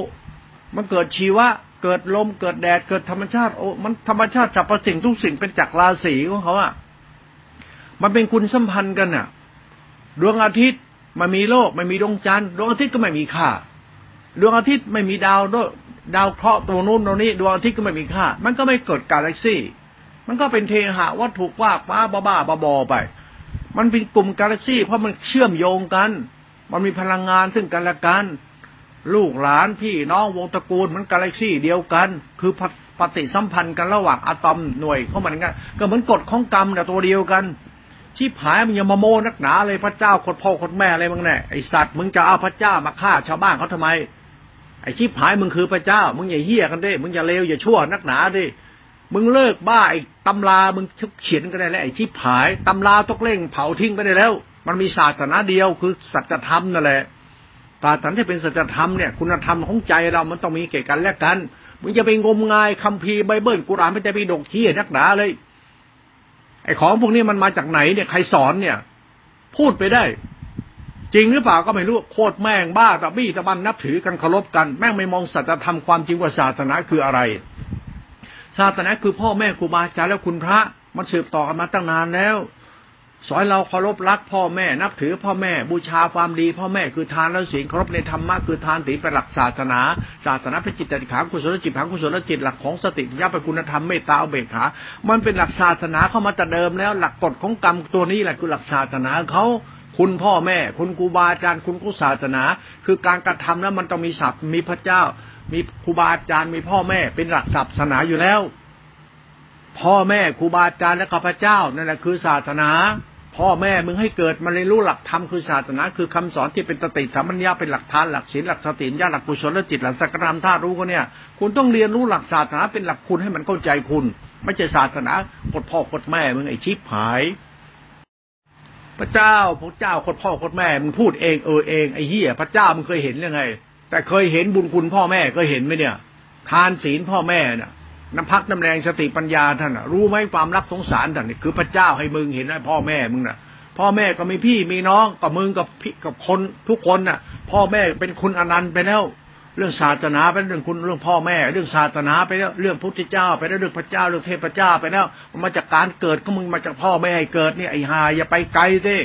มันเกิดชีวะ เกิดลมเกิดแดดเกิดธรรมชาติโอ้มันธรรมชาติจับประสิ่งทุกสิ่งเป็นจักรราศีของเขาอะมันเป็นคุณสัมพันธ์กันอะ ดวงอาทิตย์มันมีโลกไม่มีดวงจันทร์ดวงอาทิตย์ก็ไม่มีค่าดวงอาทิตย์ไม่มีดาวด้วยดาวเคราะห์ตัวนู้นตัวนี้ดวงอาทิตย์ก็ไม่มีค่า มันก็ไม่เกิดกาแล็กซี่ มันก็เป็นเทหะวัตถุว่าป้าบ้าบ้าบอไป มันเป็นกลุ่มกาแล็กซี่ เพราะมันเชื่อมโยงกัน มันมีพลังงานซึ่งกันและกัน ลูกหลานพี่น้องวงตระกูลเหมือนกาแล็กซี่เดียวกัน คือปฏิสัมพันธ์กันระหว่างอะตอมหน่วยเข้ามากันก็เหมือนกฎของกรรมแต่ตัวเดียวกันชีพหายมันยังมาโมนักหนาเลยพระเจ้าคนพ่อคนแม่อะไรมึงแน่ไอสัตว์มึงจะเอาพระเจ้ามาฆ่าชาวบ้านเขาทำไม ไอชีพหายมึงคือพระเจ้า มึงอย่าเหี้ยกันดิมึงอย่าเลวอย่าชั่วนักหนาดิ มึงเลิกบ้าไอ้ตำรามึงเขียนกันได้แล้วไอ้ชีพหายตำราตอกเล่งเผาทิ้งไปได้แล้ว มันมีศาสนาเดียวคือสัจธรรมนั่นแหละศาสนาที่เป็นสัจธรรมเนี่ยคุณธรรมของใจเรามันต้องมีเกี่ยวกันและกันมึงจะไปงมงายคัมภีร์ไบเบิลกุรานไม่จะไปดกขี้นักหนาเลย ไอ้ของพวกนี้มันมาจากไหนเนี่ยใครสอนเนี่ย พูดไปได้ จริงหรือเปล่าก็ไม่รู้โคตรแม่งบ้าตะบี้ตะบันนับถือกันเคารพกัน แม่งไม่มองสัจธรรมความจริงว่าศาสนาคืออะไร ศาสนาคือพ่อแม่ครูบาอาจารย์แล้วคุณพระ มันสืบต่อกันมาตั้งนานแล้ว สอนเราเคารพรักพ่อแม่นับถือพ่อแม่บูชาความดี พ่อแม่คือทานและศีลเคารพในธรรมะคือทานศีเป็นหลักศาสนา ศาสนาเป็นจิตติขากุศลจิตขังกุศลจิตหลักของสติยัเป็นคุณธรรมเมตตาเบกขา มันเป็นหลักศาสนาเข้ามาแต่เดิมแล้วหลักกฎของกรรมตัวนี้แหละคือหลักศาสนาเขาคุณพ่อแม่ คุณครูบาอาจารย์คุณกุศาสนา คือการกระทำแล้วมันต้องมีศัพท์มีพระเจ้า มีครูบาอาจารย์มีพ่อแม่เป็นหลักศาสนาอยู่แล้ว พ่อแม่ครูบาอาจารย์และข้าพเจ้านั่นแหละคือศาสนา พ่อแม่มึงให้เกิดมาเรียนรู้หลักธรรมคือศาสนา คือคำสอนที่เป็นสติสัมปัญญาเป็นหลักทานหลักศีลหลักสติญาหลักกุศลจิตหลักสักการธารู้ก็เนี่ย คุณต้องเรียนรู้หลักศาสนาเป็นหลักคุณให้มันเข้าใจคุณ ไม่ใช่ศาสนากดพ่อกดแม่มึงไอชิบหายพระเจ้าพระเจ้ากดพ่อกดแม่มึงพูดเองเออเองไอ้เหี้ยพระเจ้ามึงเคยเห็นยังไง แต่เคยเห็นบุญคุณพ่อแม่เคยเห็นไหมเนี่ย ทานศีลพ่อแม่เนี่ยน้ำพักน้ำแรงสติปัญญาท่านรู้ไหมความรักสงสารท่านนี่คือพระเจ้าให้มึงเห็นไหมพ่อแม่มึงน่ะ พ่อแม่ก็มีพี่มีน้องกับมึงกับพี่กับคนทุกคนน่ะ พ่อแม่เป็นคุณอนันต์ไปแล้ว เรื่องศาสนาเป็นเรื่องคุณเรื่องพ่อแม่ เรื่องศาสนาไปแล้วเรื่องพุทธเจ้า ไปแล้วเรื่องพระเจ้าเรื่องเทพเจ้าไปแล้วมันมาจากการเกิดก็มึงมาจากพ่อแม่ให้เกิดนี่ไอ้หาอย่าไปไกลสิ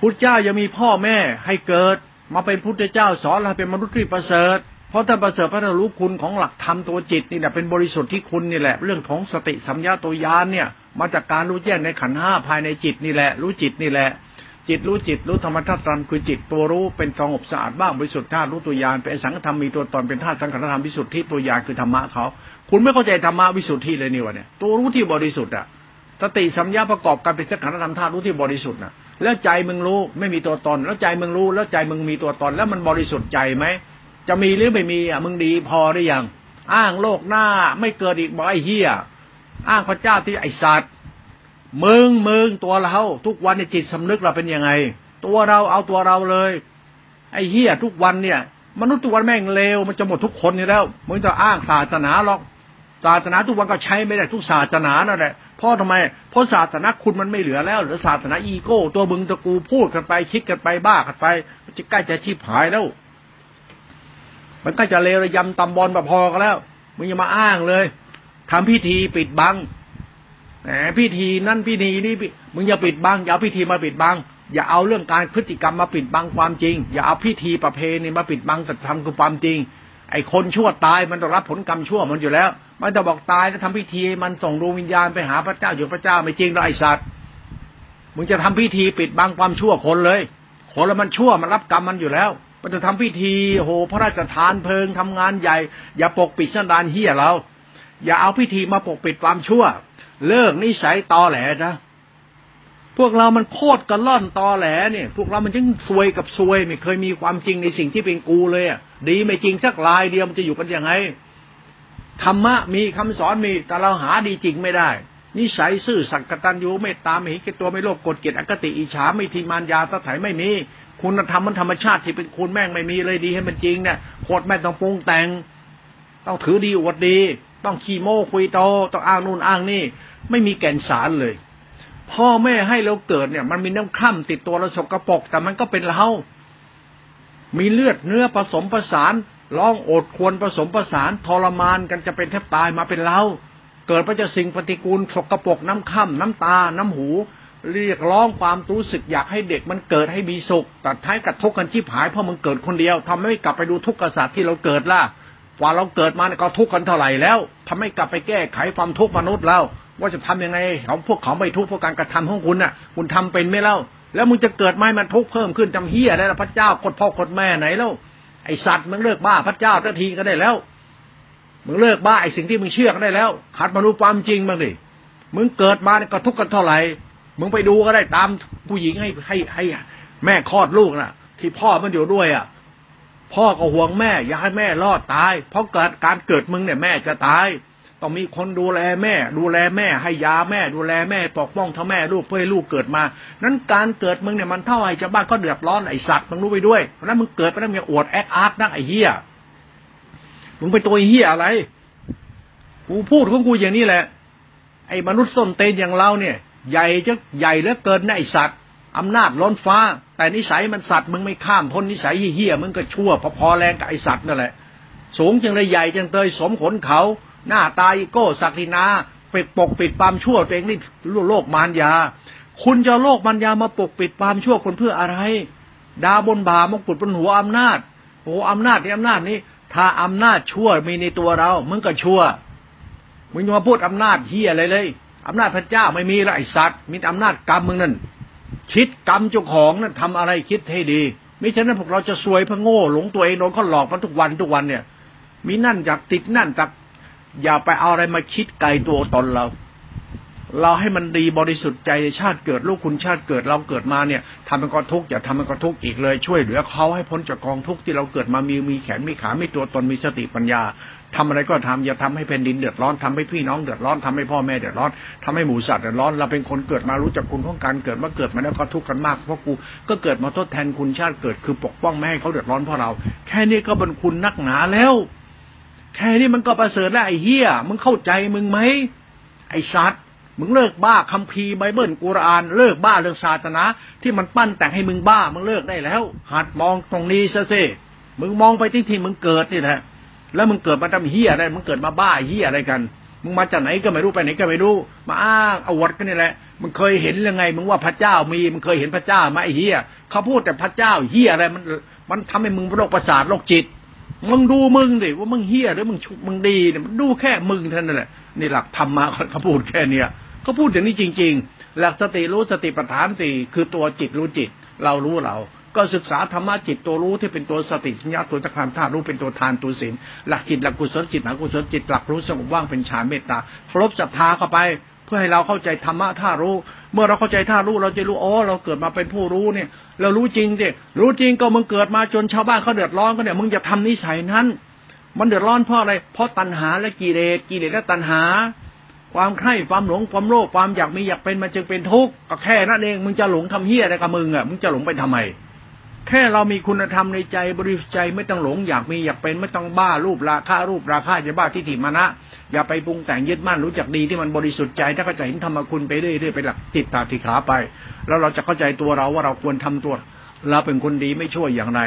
พุทธเจ้ายังมีพ่อแม่ให้เกิด มาเป็นพุทธเจ้าสอนเราเป็นมนุษย์ที่ประเสริฐเพราะท่านประเสริฐพระรู้คุณของหลักธรรมตัวจิตนี่แหละเป็นบริสุทธิ์ที่คุณนี่แหละ เรื่องของสติสัมยาตัวยานเนี่ย มาจากการรู้แจ้งในขันห้าภายในจิตนี่แหละ รู้จิตนี่แหละ จิตรู้จิตรู้ธรรมธาตุคือจิตตัวรู้เป็นสงบสะอาดบ้างบริสุทธิ์ธาตุรู้ตัวยานเป็นสังฆธรรมมีตัวตนเป็นธาตุสังขารธรรมวิสุทธิตัวยานคือธรรมะเขาคุณไม่เข้าใจธรรมะวิสุทธิเลยนี่วะเนี่ยตัวรู้ที่บริสุทธิ์อะสติสัมยาประกอบกันเป็นสังขารธรรมธาตุรู้ที่บริสุทธิ์นะ แล้วใจมึงรู้ไม่มีตัวตน แล้วใจมึงรู้ แล้วใจมึงมีตัวตน แล้วมันบริสุทธิ์ใจไหมจะมีหรือไม่มีอะมึงดีพอหรือยัง อ้างโลกหน้าไม่เกิดอีกบ่ไอ้เหี้ยอ้างพระเจ้าที่ไอสัตว์มึงมึงตัวเราทุกวันในจิตสำนึกเราเป็นยังไง ตัวเราเอาตัวเราเลย ไอ้เหี้ยทุกวันเนี่ย มนุษย์ทุกวันแม่งเลวมันจะหมดทุกคนอยู่แล้วมึงจะอ้างศาสนาหรอกศาสนาทุกวันก็ใช้ไม่ได้ทุกศาสนานั่นแหละ เพราะทำไม เพราะศาสนาคุณมันไม่เหลือแล้วหรือศาสนาอีโก้ ตัวมึงตะกูพูดกันไปคิดกันไปบ้ากันไปจะใกล้จะชีพหายแล้ว มันก็จะเลระยำตำบอลแบบพอกันแล้วมึงอย่ามาอ้างเลยทำพิธีปิดบังแหมพิธีนั่นพิธีนี่มึงอย่าปิดบังอย่าพิธีมาปิดบังอย่าเอาเรื่องการพฤติกรรมมาปิดบังความจริง อย่าเอาพิธีประเพณีมาปิดบังแต่ทำคือความจริง ไอ้คนชั่วตายมันต้องรับผลกรรมชั่วมันอยู่แล้ว มันจะบอกตายแล้วทำพิธี มันส่งดวงวิญญาณไปหาพระเจ้าอยู่พระเจ้าไม่จริงหรอกไอ้สัตว์มึงจะทำพิธีปิดบังความชั่วคนเลยคนละมันชั่วมันรับกรรมมันอยู่แล้ว มันจะทำพิธีโหพระราชทานเพลิงทำงานใหญ่ อย่าปกปิดสันดานเฮียเรา อย่าเอาพิธีมาปกปิดความชั่ว เลิกนิสัยตอแหลนะพวกเรามันโคตรกระล่อนตอแหลเนี่ย พวกเรามันยังซวยกับซวยไม่เคยมีความจริงในสิ่งที่เป็นกูเลยอะดีไม่จริงสักลายเดียวมันจะอยู่กันยังไง ธรรมะมีคำสอนมีแต่เราหาดีจริงไม่ได้ นิสัยซื่อสัตย์กตัญญูเมตตาไม่ห็นแก่ตัวไม่โลภกดเกลียดอคติอิจฉาไม่ทีมานยาตะไถไม่มี คุณธรรมมันธรรมชาติที่เป็นคุณแม่งไม่มีเลยดีให้มันจริงเนี่ยโคตรแม่ต้องปรุงแต่ง ต้องถือดีอวดดี ต้องขี้โม้คุยโตต้องอ้างนู่นอ้างนี่ ไม่มีแก่นสารเลย พ่อแม่ให้เราเกิดเนี่ย มันมีน้ำคร่ำติดตัวเราสกรปรกแต่มันก็เป็นเรามีเลือดเนื้อผสมผสาน ร้องโอดควรผสมประสานทรมานกันจะเป็นแทบตายมาเป็นเราเกิดพระเจ้าสิ่งปฏิกูลสกรปรกน้ำค่ำน้ำตา น้ำหู เรียกร้องความรู้สึกอยากให้เด็กมันเกิดให้มีสุขตัดท้ายกับทุกข์กันชีพหายเพราะมันเกิดคนเดียวทำให้กลับไปดูทุกข์กษัตริย์ที่เราเกิดล่ะกว่าเราเกิดมาเนี่ยก็ทุกข์กันเท่าไหร่แล้วทำให้กลับไปแก้ไขความทุกข์มนุษย์เราว่าจะทำยังไงเขาพวกเขาไม่ทุกข์เพราะการกระทำของคุณน่ะ คุณทำเป็นไม่เล่าแล้วมึงจะเกิดไม่มันทุกข์เพิ่มขึ้นจำเฮียได้ละพระเจ้ากดพ่อกดแม่ไหนแล้ว ไอสัตว์มึงเลิกบ้าพระเจ้าทันทีก็ได้แล้วมึงเลิกบ้าไอสิ่งที่มึงเชื่อก็ได้แล้วหัดมาดูความจริงบ้างดิมึงเกิดมาเนี่ยก็ทุกข์กันเท่าไหร่มึงไปดูก็ได้ตามผู้หญิงให้ให้ให้ แม่คลอดลูกน่ะ ที่พ่อมันอยู่ด้วยอะ พ่อก็ห่วงแม่ อยากให้แม่รอดตาย เพราะเกิดการเกิดมึงเนี่ยแม่จะตาย ต้องมีคนดูแลแม่ ดูแลแม่ ให้ยาแม่ ดูแลแม่ปกป้องทั้งแม่ลูกเพื่อให้ลูกเกิดมา นั้นการเกิดมึงเนี่ยมันเท่าไอ้ชาวบ้านก็เดือดร้อนไอ้สัตว์มึงรู้ไปด้วยเพราะนั้นมึงเกิดไปแล้วมึงอวดแอคอาร์ตนักไอ้เหี้ยมึงเป็นตัวเหี้ยอะไรกูพูดของกูอย่างนี้แหละ ไอ้มนุษย์ส้นเตนอย่างเราเนี่ย ใหญ่จะใหญ่เหลือเกินนะไอ้สัตว์อำนาจล้นฟ้า แต่นิสัยมันสัตว์มึงไม่ข้ามพ้นนิสัยเหี้ยมึงก็ชั่วพอๆแรงกับไอ้สัตว์นั่นแหละ สูงจังเลยใหญ่จังเตยสมขนเขา หน้าตายโก้ศักดินาปิดปกปิดความชั่วตัวเองนี่โลกมารยา คุณจะโลกมารยามาปกปิดความชั่วคนเพื่ออะไรดาบนบามงกุฎบนหัวอำนาจโอ้อำนาจนี่อำนาจนี้ ถ้าอำนาจชั่วมีในตัวเรา มึงก็ชั่ว มึงมาพูดอำนาจเฮียอะไรเลยอำนาจพระเจ้าไม่มีไรสัตว์ มีอำนาจกรรมมึงนั่นคิดกรรมเจ้าของนั่นทำอะไรคิดให้ดี ไม่ฉะนั้นพวกเราจะซวยพระโง่หลงตัวเองโดนเขาหลอกมาทุกวันทุกวันเนี่ย มีนั่นจากติดนั่นจาก อย่าไปเอาอะไรมาคิดไกลตัวตนเรา เราให้มันดีบริสุทธิ์ใจชาติเกิดลูกคุณชาติเกิดเราเกิดมาเนี่ยทำเป็นกองทุกข์อย่าทำเป็นกองทุกข์อีกเลย ช่วยเหลือเขาให้พ้นจากกองทุกข์ที่เราเกิดมามีมีแขนมีขามีตัวตนมีสติปัญญาทำอะไรก็ทำอย่าทำให้แผ่นดินเดือดร้อนทำให้พี่น้องเดือดร้อนทำให้พ่อแม่เดือดร้อนทำให้หมูสัตว์เดือดร้อนเราเป็นคนเกิดมารู้จักคุณของการเกิดมาเกิดมาแล้วก็ทุกข์กันมากเพราะกูก็เกิดมาทดแทนคุณชาติเกิดคือปกป้องไม่ให้เขาเดือดร้อนเพราะเรา แค่นี้ก็เป็นคุณนักหนาแล้ว แค่นี้มันก็ประเสริฐแล้วไอ้เฮียมึงเข้าใจมึงไหมไอ้สัตว์มึงเลิกบ้าคัมภีร์ไบเบิลกุรอาน เลิกบ้าเรื่องศาสนา ที่มันปั้นแต่งให้มึงบ้ามึงเลิกได้แล้ว หัดมองตรงนี้ซะสิมึงมองไปที่ที่มึงเกิดนี่แหละแล้วมึงเกิดมาทำเฮียอะไรมึงเกิดมาบ้าเฮียอะไรกันมึงมาจากไหนก็ไม่รู้ไปไหนก็ไม่รู้มาอ้างอวดกันนี่แหละมึงเคยเห็นยังไงมึงว่าพระเจ้ามีมึงเคยเห็นพระเจ้าไหมไอ้เฮียเขาพูดแต่พระเจ้าเฮียอะไรมัน มันทำให้มึงโรคประสาทโรคจิต มึงดูมึงดิว่ามึงเฮียหรือมึงมึงดีเนี่ยดูแค่มึงเท่านั้นแหละนี่หลักธรรมะเขาพูดแค่เนี้ยเขาพูดอย่างนี้จริง ๆ หลักสติรู้สติปัฏฐานสี่คือตัวจิตรู้จิต เรารู้เรา ก็ศึกษาธรรมะจิตตัวรู้ที่เป็นตัวสติสัญญาตัวตะคามธาตุรู้เป็นตัวทานตัวศีลหลักจิตหลักกุศลจิตหลักกุศลจิตหลักรู้สงบว่างเป็นฌานเมตตาครบศรัทธาเข้าไป พื่อให้เราเข้าใจธรรมะท่ารู้ เมื่อเราเข้าใจท่ารู้เราจะรู้อ๋อเราเกิดมาเป็นผู้รู้เนี่ย เรารู้จริงดิรู้จริงก็มึงเกิดมาจนชาวบ้านเขาเดือดร้อนก็เนี่ยมึงจะทำนิสัยนั้น มันเดือดร้อนเพราะอะไรเพราะตัณหาและกิเลสกิเลสและตัณหา ความใคร่ความหลงความโลภความอยากมีอยากเป็นมันจึงเป็นทุกข์ก็แค่นั้นเองมึงจะหลงทำเฮี้ยอะไรกับมึงอะมึงจะหลงไปทำไม แค่เรามีคุณธรรมในใจบริสุทธิ์ใจไม่ต้องหลง อยากมีอยากเป็นไม่ต้องบ้ารูปราคารูปราคาจะบ้าทิฏฐิมานะอย่าไปปรุงแต่งยึดมั่นรู้จักดีที่มันบริสุทธิ์ใจถ้าเข้าใจเห็นธรรมคุณไปเรื่อยๆไปหลักติดตาติขาไป แล้วเราจะเข้าใจตัวเราว่าเราควรทำตัวเราเป็นคนดีไม่ช่วยอย่างไร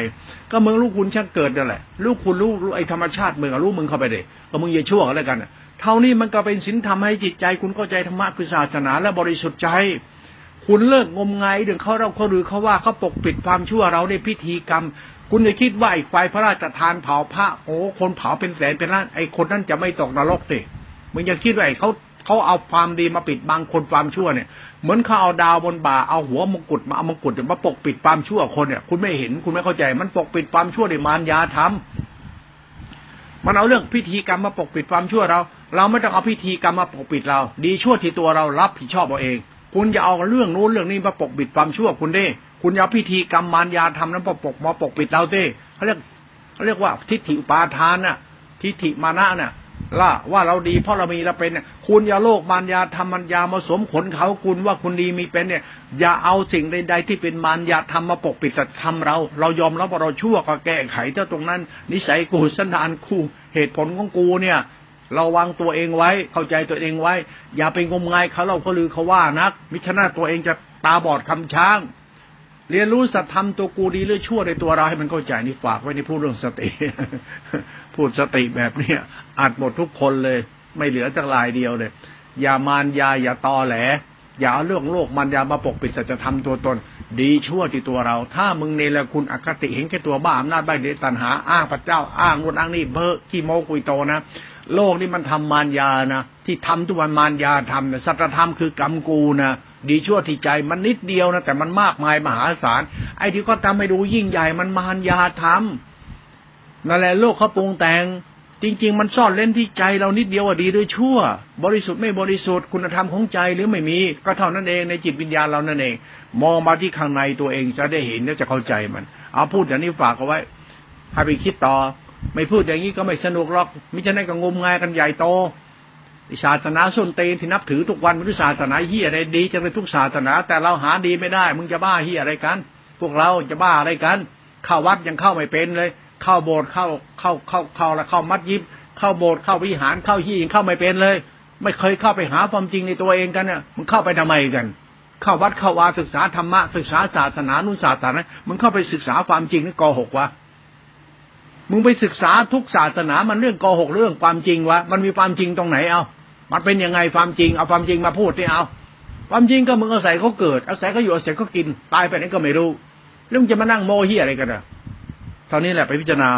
ก็มึงลูกคุณช่างเกิดนั่นแหละ ลูกคุณรู้ไอ้ธรรมชาติมึงกับลูกมึงเข้าไปเด็ก็มึงอย่าชั่วอะไรกันเท่านี้มันก็เป็นสินทำให้จิตใจคุณเข้าใจธรรมะคือศาสนาและบริสุทธิ์ใจ คุณเลิกงมงายเรื่องเขาเราเขาหรือเขาว่าเขาปกปิดความชั่วเราในพิธีกรรม คุณจะคิดว่าไอ้ไฟพระราชทานเผาพระโอ้คนเผาเป็นแสนเป็นล้านไอ้คนนั้นจะไม่ตกนรกสิมึงอย่าคิดว่าไอ้เขาเขาเอาความดีมาปิดบังคนความชั่วเนี่ย เหมือนเขาเอาดาวบนบ่าเอาหัวมงกุฎมาเอามงกุฎมาปกปิดความชั่วคนเนี่ย คุณไม่เห็นคุณไม่เข้าใจ มันปกปิดความชั่วในมารยาทำมันเอาเรื่องพิธีกรรมมาปกปิดความชั่วเรา เราไม่ต้องเอาพิธีกรรมมาปกปิดเรา ดีชั่วที่ตัวเรารับผิดชอบเอาเอง คุณจะเอาเรื่องโน้นเรื่องนี้มาปกปิดความชั่วคุณเด้คุณเอาพิธีกรรมมารยาทำนั้นมาปกมาปกปิดเราเด้เขาเรียกเขาเรียกว่าทิฏฐิอุปาทานน่ะ ทิฏฐิมานะน่ะล่ะว่าเราดีเพราะเรามีเราเป็นเนี่ยคุณอย่าโลกมารยาทำมันยามาสมขนเขาคุณว่าคุณดีมีเป็นเนี่ย อย่าเอาสิ่งใด ๆ ที่เป็นมารยาทำมาปกปิดสัจธรรมเรา เรายอมรับว่าเราชั่วก็แก้ไขเจ้าตรงนั้น นิสัยกูสันดานคู่เหตุผลของกูเนี่ย ราวางตัวเองไว้ เข้าใจตัวเองไว้ อย่าไปงมงายเขาเราเขาลือเขาว่านัก มิฉะนั้นตัวเองจะตาบอดคำช้าง เรียนรู้สัตธรรมตัวกูดีหรือชั่วในตัวเราให้มันเข้าใจนี่ฝากไว้ในพูดเรื่องสติ พูดสติแบบเนี้ยอัดหมดทุกคนเลย ไม่เหลือจักลายเดียวเลย อย่ามานยาอย่าตอแหล อย่าเรื่องโลกมันยามาปกปิดสัจธรรมตัวตน ดีชั่วที่ตัวเรา ถ้ามึงเนรคุณอคติเห็นแค่ตัวบ้าอำนาจใบเดตันหาอ้างพระเจ้าอ้างนู่นอ้างนี่เบ้อขี้โมกุยโตนะ โลกนี่มันทำมารยานะที่ทำทุกวันมารยาทำนะสัจธรรมคือกรรมกูนะดีชั่วที่ใจมันนิดเดียวนะแต่มันมากมายมหาศาลไอ้ที่ก็ทำให้ดูยิ่งใหญ่มันมารยาทำนั่นแหละโลกเขาปรุงแต่งจริง ๆ มันซ่อนเล่นที่ใจเรานิดเดียวว่าดีด้วยชั่ว บริสุทธิ์ไม่บริสุทธิ์คุณธรรมของใจหรือไม่มีก็เท่านั้นเองในจิตวิญญาณเรานั่นเอง มองมาที่ข้างในตัวเองจะได้เห็นและจะเข้าใจมัน เอาพูดอย่างนี้ฝากเอาไว้ให้ไปคิดต่อ ไม่พูดอย่างนี้ก็ไม่สนุกหรอกมิฉะนั้นก็งมงายกันใหญ่โตศาสนาส้นเตนที่นับถือทุกวันมันศาสนาเฮียอะไรดีจังเลยทุกศาสนา แต่เราหาดีไม่ได้ มึงจะบ้าเฮียอะไรกัน พวกเราจะบ้าอะไรกัน เข้าวัดยังเข้าไม่เป็นเลย เข้าโบสถ์เข้าเข้าเข้าเข้าแล้วเข้ามัดยิบ เข้าโบสถ์เข้าวิหารเข้าที่เข้าไม่เป็นเลย ไม่เคยเข้าไปหาความจริงในตัวเองกันเนี่ยมันเข้าไปทำไมกัน เข้าวัดเข้าวาศึกษาธรรมะศึกษาศาสนานุศาสนา มึงเข้าไปศึกษาความจริงนี่กหกวะ มึงไปศึกษาทุกศาสนามันเรื่องโกหกเรื่องความจริงวะมันมีความจริงตรงไหนเอา มันเป็นยังไงความจริงเอาความจริงมาพูดนี่เอา ความจริงก็มึงอาศัยเขาเกิด อาศัยเขาอยู่อาศัยเขากิน ตายไปไหนก็ไม่รู้เรื่องจะมานั่งโมเฮียอะไรกันอะเท่านี้แหละไปพิจารณา